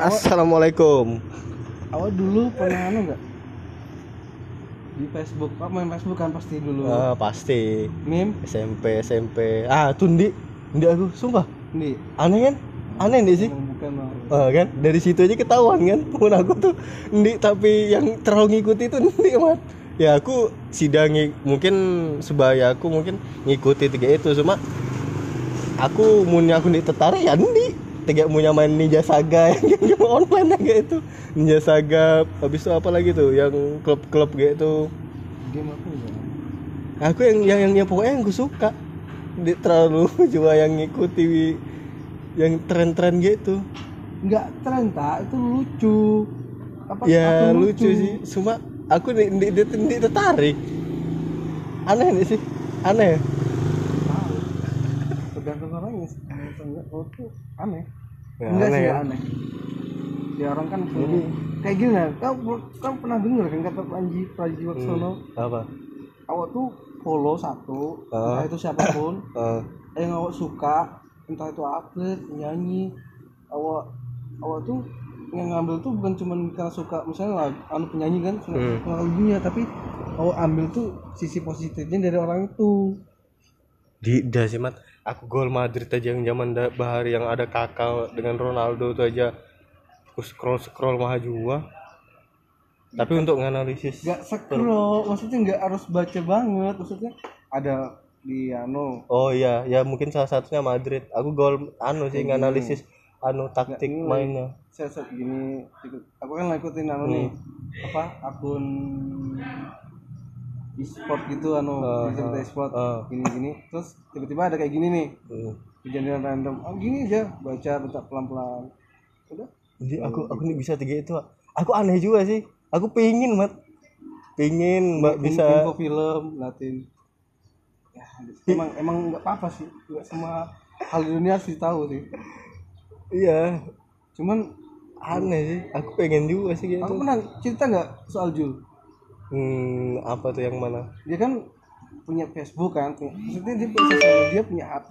Assalamualaikum. Awal dulu pernah anu enggak? Di Facebook, apa main Facebook kan pasti dulu. Ah, pasti Meme, SMP SMP. Ah, tundi. Ndi aku sumpah. nih. Aneh kan? Aneh nih sih. Bukan. Ah, kan dari situ aja ketahuan kan temen aku tuh ndi tapi yang terlalu ngikuti itu ndi mat ya aku sidangi mungkin sebaya aku mungkin ngikuti tiga itu cuma aku punya aku ndi tertarik ya ndi tiga punya main Ninja Saga yang game online kayak itu. Ninja Saga habis itu apa lagi tuh yang klub-klub kayak itu? Game aku enggak. aku yang yang yang, yang pokoknya yang gue suka. Di terlalu juga yang ngikuti yang tren-tren gitu Enggak tren tak, itu lucu. Apa? Ya akun lucu. sih. Cuma aku di, di, di, di tertarik. Aneh nih sih. Aneh Tahu. Tergantung orangnya sih. Tuh aneh. Ya, enggak aneh sih ya. aneh. Ya orang kan punya kayak gini ya. Kau kau pernah dengar kan kata Panji Praji Waksono? apa Awak tuh follow satu, Ah. entah itu siapa pun, Eh, yang awak suka entah itu atlet penyanyi awak awak tuh yang ngambil tuh bukan cuma karena suka misalnya lah anu penyanyi kan suka Hmm. lagunya tapi awak ambil tuh sisi positifnya dari orang itu di dah sih mat aku gol Madrid aja yang zaman bahari yang ada kakak dengan Ronaldo tuh aja. Aku scroll scroll mah jua tapi untuk nganalisis nggak scroll maksudnya nggak harus baca banget maksudnya ada di anu. Oh iya ya mungkin salah satunya Madrid. Aku gol anu sih nganalisis anu taktik mainnya. saya gini aku kan ngikutin anu nih apa akun e-sport gitu anu cerita e-sport ah. gini gini terus tiba-tiba ada kayak gini nih Hmm. kejadian random. Oh gini aja baca baca pelan-pelan. Udah. Jadi aku aku nih bisa tiga itu aku aneh juga sih. Aku pengen mat. Pengen mbak bisa. info film latin. Ya emang emang nggak apa-apa sih. Nggak semua hal di dunia harus tahu sih. Iya. Cuman aneh sih. Aku pengen juga sih gitu. aku pernah cerita nggak soal Jul hmm, apa tuh yang mana? Dia kan punya Facebook kan maksudnya dia punya sosial media punya HP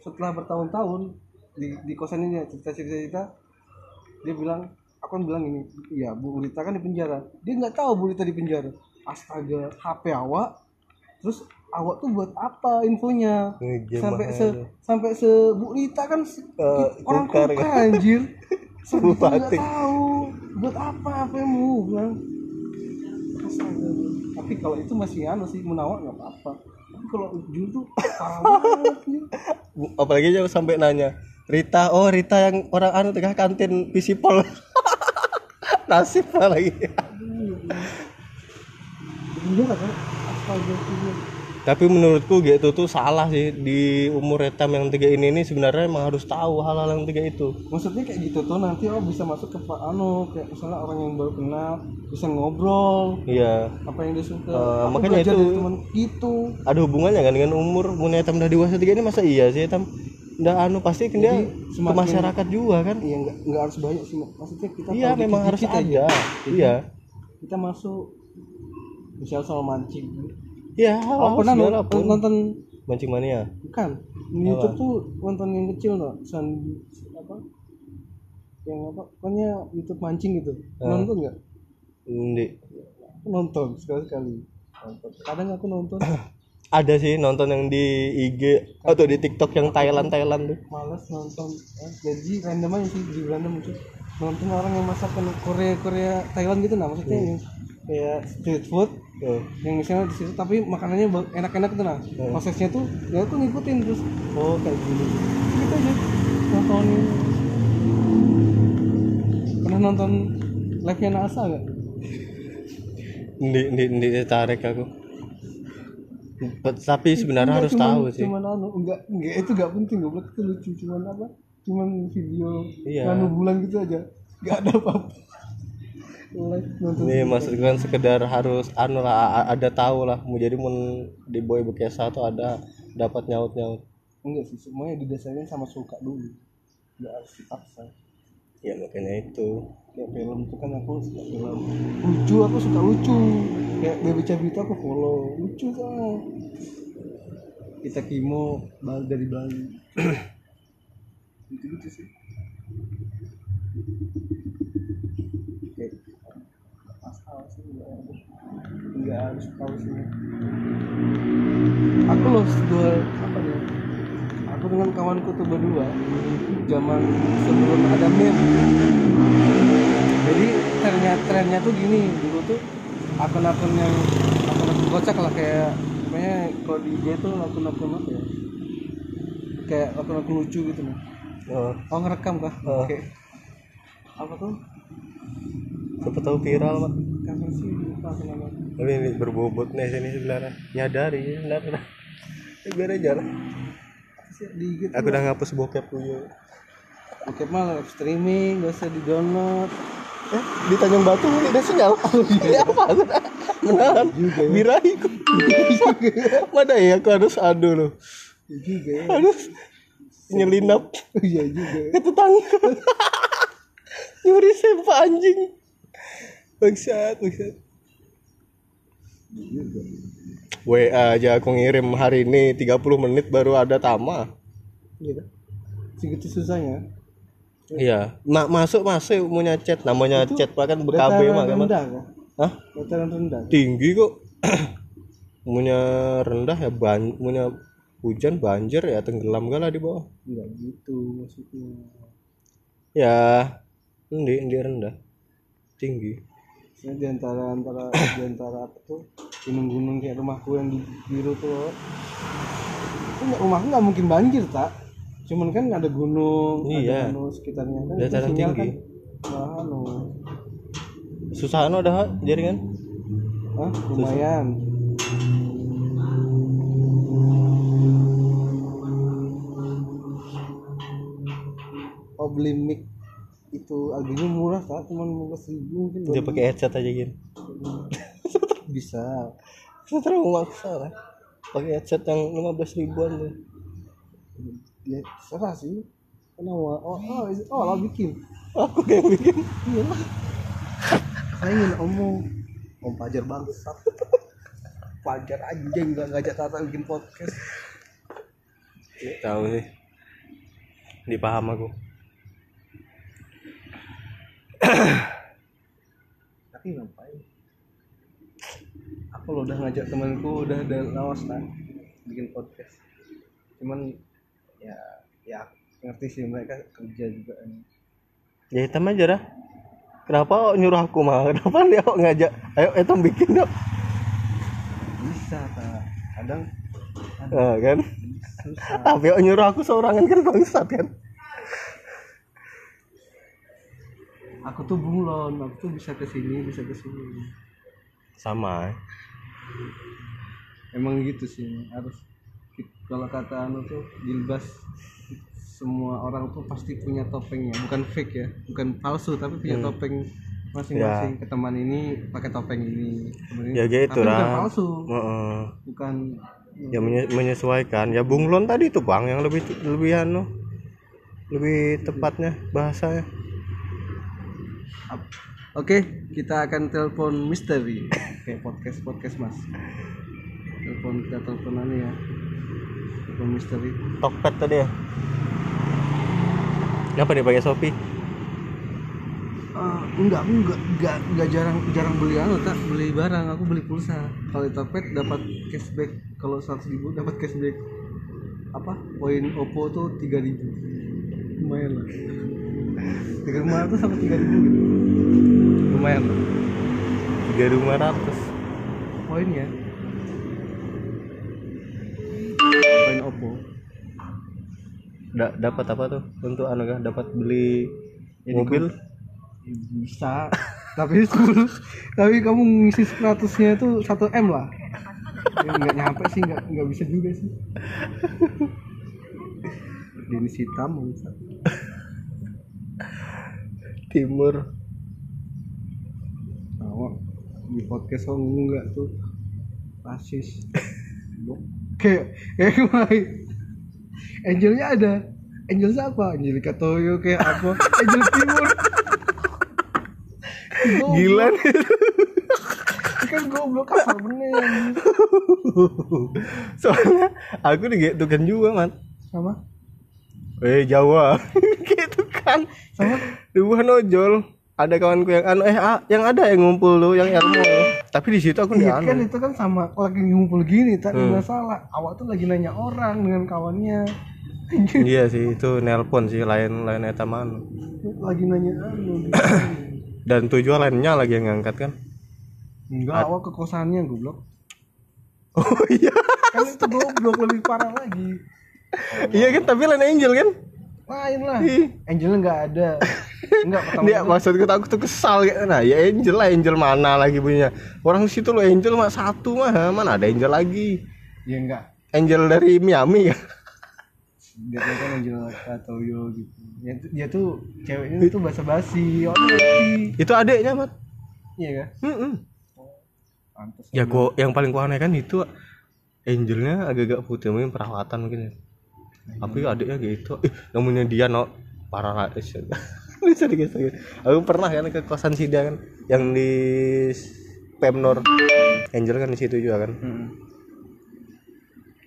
setelah bertahun-tahun di di kosan ini cerita cerita dia bilang aku kan bilang ini iya Bu Rita kan di penjara. Dia nggak tahu Bu Rita di penjara. Astaga HP awak terus awak tuh buat apa infonya? Sampai se sampai se Bu Rita kan Eh, orang kukar kan? anjir. Segitu nggak tahu buat apa HPmu bilang. Tapi kalau itu masih anu sih menawar nggak apa-apa. Tapi kalau Jul tuh parah banget apalagi jauh sampai nanya Rita oh Rita yang orang anu tengah kantin Pisipol nasib lagi? Iya kan? Astaga. Tapi menurutku gitu tuh salah sih di umur retam yang tiga ini ini sebenarnya emang harus tahu hal-hal yang tiga itu Maksudnya kayak gitu tuh nanti oh bisa masuk ke Pak Anu kayak misalnya orang yang baru kenal bisa ngobrol iya apa yang dia suka. Eh, Aku makanya itu- gitu. ada hubungannya kan dengan umur mun etam udah dewasa tiga ini masa iya sih etam udah anu pasti kan dia ke masyarakat juga kan Iya nggak nggak harus banyak sih Mak. maksudnya kita iya memang harus aja. ada iya Kita masuk misal soal mancing. Iya Oh, pernah nonton, nonton mancing mania? Bukan di YouTube tuh nonton yang kecil no san apa? Yang apa? Pokoknya YouTube mancing gitu. Nonton nggak? Ndi. aku nonton sekali sekali nonton. Kadang aku nonton. Ada sih nonton yang di IG atau di TikTok yang Thailand Thailand tuh. Malas nonton. Eh, jadi random aja sih di random itu nonton orang yang masakan Korea Korea Thailand gitu nah maksudnya yang kayak street food Tuh. yang misalnya di situ tapi makanannya enak-enak tuh nah prosesnya tuh ya aku ngikutin terus. Oh kayak gini. Gitu aja. Nontonin pernah nonton live nya NASA nggak? Ndi, ndi, ndi tarik aku. Tapi sebenarnya harus cuman, tahu sih. cuman anu enggak enggak itu enggak penting goblok. Itu lucu cuman apa? Cuman video Iya. anu bulan gitu aja. Enggak ada apa-apa. nonton Nih maksud gue kan sekedar harus anu lah ada tahu lah. Mau jadi mun di boy bekesa tuh ada dapat nyaut nyaut enggak sih semuanya didasarkan sama suka dulu. Enggak harus dipaksa. Ya makanya itu. Kayak film itu kan aku suka film. Lucu aku suka lucu. Kayak Baby Cabita aku follow. Lucu kan. Kita kimo Bal- dari Bali. Gitu gitu sih kayak masalah sih nggak nggak harus tahu sih aku loh dua apa ya? Aku dengan kawanku tuh berdua zaman sebelum ada meme. Jadi trennya trennya tuh gini dulu tuh akun-akun yang akun-akun kocak lah kayak pokoknya kalau di IG tuh akun-akun apa ya? Kayak akun-akun lucu gitu nih oh, oh ngerekam kah? Oh. oke. Apa tuh? Siapa tahu viral mak kapan sih lupa namanya tapi ini berbobot nih sini sebenarnya. Nyadari ya sebenarnya Ya, biar aja lah. Apa aku udah ngapus bokep dulu oke mah live streaming gak usah di download eh di Tanjung Batu ini ada sinyal ini apa aku dah menahan Juga ya. birahi kok mana ya aku harus adu loh. Ya juga ya. Harus nyelinap. Iya juga ya. Ke tetangga. Nyuri sempak anjing. Bangsat bangsat WA aja aku ngirim hari ini 30 menit baru ada tama. Gitu segitu susahnya. Iya. Ma masuk masuk punya chat. Namanya chat pak kan dataran mah kan? rendah kah Hah? dataran rendah. Tinggi kok. Punya rendah ya ban punya hujan banjir ya tenggelam gak lah di bawah? Enggak gitu maksudnya. Ya ini ini rendah. Tinggi. Di antara antara di antara apa tuh gunung-gunung kayak rumahku yang di biru tuh itu nggak rumahku nggak mungkin banjir tak cuman kan ada gunung Iya. ada anu sekitarnya kan. Dataran tinggi. kan. Malah anu susah anu ada jaringan ah lumayan oh beli mic itu harganya murah tak cuma lima ribu mungkin. Dia pakai headset aja gitu bisa. Saya terlalu maksa lah. Pakai headset yang 15 ribuan tuh. Ya serah sih. Kenapa oh oh, oh lah bikin aku kayak bikin iya lah. Saya ingin omong. Om pajar bangsat. Pajar anjing nggak ngajak tata bikin podcast. Tahu sih. Dipaham aku. Tapi ngapain aku lo udah ngajak temanku udah ada lawas lah bikin podcast. Cuman ya ya ngerti sih mereka kerja juga kan. Ya hitam aja dah kenapa kok nyuruh aku mah kenapa dia kok ngajak? Ayo etom bikin dong. Bisa tak kadang ada nah, kan? susah. Tapi kok nyuruh aku seorangan kan bangsat kan? Aku tuh bunglon. Aku tuh bisa ke sini bisa ke sini. Sama emang gitu sih harus kalau kata anu tuh gilbas semua orang tuh pasti punya topengnya. Bukan fake ya bukan palsu tapi punya Hmm. topeng masing-masing. Ke teman ini pakai topeng ini ya gitu tapi bukan lah. palsu. Heeh. bukan ya menye- menyesuaikan. Ya bunglon tadi itu bang yang lebih lebih anu lebih tepatnya bahasanya. Ap- Oke, kita akan telepon misteri kayak podcast podcast mas. Telepon kita teleponan ya. Telepon misteri. Tokped tadi ya Kenapa dia pakai Shopee? Eh, enggak, aku enggak, enggak, enggak jarang jarang beli anu tak beli barang. Aku beli pulsa. Kalau di Tokped dapat cashback. Kalau 100 ribu dapat cashback. Apa? Poin Oppo tuh 3000 Lumayan lah. 3500 sampai 3000 gitu. Lumayan. Lah. 3500 poinnya. Poin Oppo. Da dapat apa tuh? Untuk anu dapat beli Jadi mobil? Ya, bisa. Tapi 10 tapi kamu ngisi 100 nya itu 1 m lah. Ya, nggak nyampe sih nggak nggak bisa juga sih. Jenis hitam bisa timur. Tahu di podcast kamu enggak tuh? Rasis. Kayak kayak kemarin. Angelnya ada. Angel siapa? Angelika Toyo kayak apa? Angel Timur. Gila nih. Kan goblok kasar bener? Soalnya aku digitukan juga man. Sama? Eh Jawa kan kan sama dua nojol ada kawanku yang anu eh ah, yang ada yang ngumpul tuh yang Elmo tapi di situ aku iya kan anu. itu kan sama lagi ngumpul gini tak ada Hmm. masalah. Awak tuh lagi nanya orang dengan kawannya. Iya sih itu nelpon sih lain lain eta man lagi nanya anu. Dan tujuan lainnya lagi yang ngangkat kan? Enggak awak ke kosannya goblok. Oh iya. Kan itu goblok lebih parah lagi. Iya kan tapi lain angel kan lain lah? Ih. Angelnya nggak ada. Enggak pertama dia. maksudku aku tuh kesal kayak nah ya angel lah angel mana lagi punya? Orang situ lo angel mah satu mah mana ada angel lagi? Ya enggak angel dari Miami. Ya dia tuh kan Angel atau yo gitu. Dia tuh, dia tuh ceweknya itu basa basi. Itu adeknya mat. Iya kan Mm-mm. pantas ya kok yang paling kuaneh kan itu angelnya agak-agak putih mungkin perawatan mungkin ya tapi adiknya gitu. Ih namanya dia no. Parah bisa dikasih aku pernah kan ke kosan Sida kan yang di Pemnor. Angel kan di situ juga kan. Mm-mm.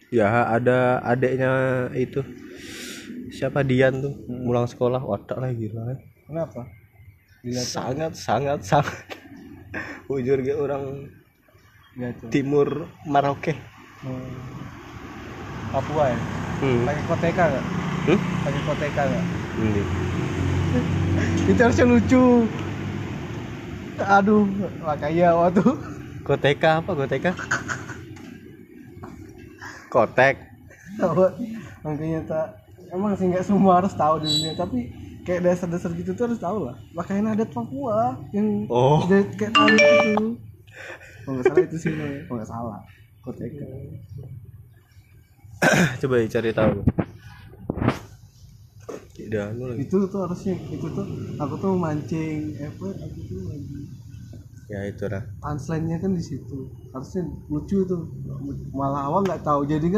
ya ada adiknya itu. Siapa? Dian tuh. Pulang sekolah. Wadah lah gila kan. Kenapa? Dilihat sangat sangat sangat. Ujur ge orang lihat tuh timur Maroke. Hmm. Papua ya hmm. pakai koteka nggak Hmm? pakai koteka nggak Ini. itu harusnya lucu aduh makanya waktu Koteka apa koteka? Kotek. makanya tak emang sih nggak semua harus tahu di dunia tapi kayak dasar-dasar gitu tuh harus tahu lah makanya adat Papua yang Oh. ada kayak tadi itu kalau nggak salah itu sih kalau nggak salah koteka Coba cari tahu. Tidak anu lagi. itu tuh harusnya itu tuh aku tuh mancing effort aku tuh lagi Ya itu dah. punchline-nya kan di situ harusnya lucu tuh malah awal nggak tahu jadi kan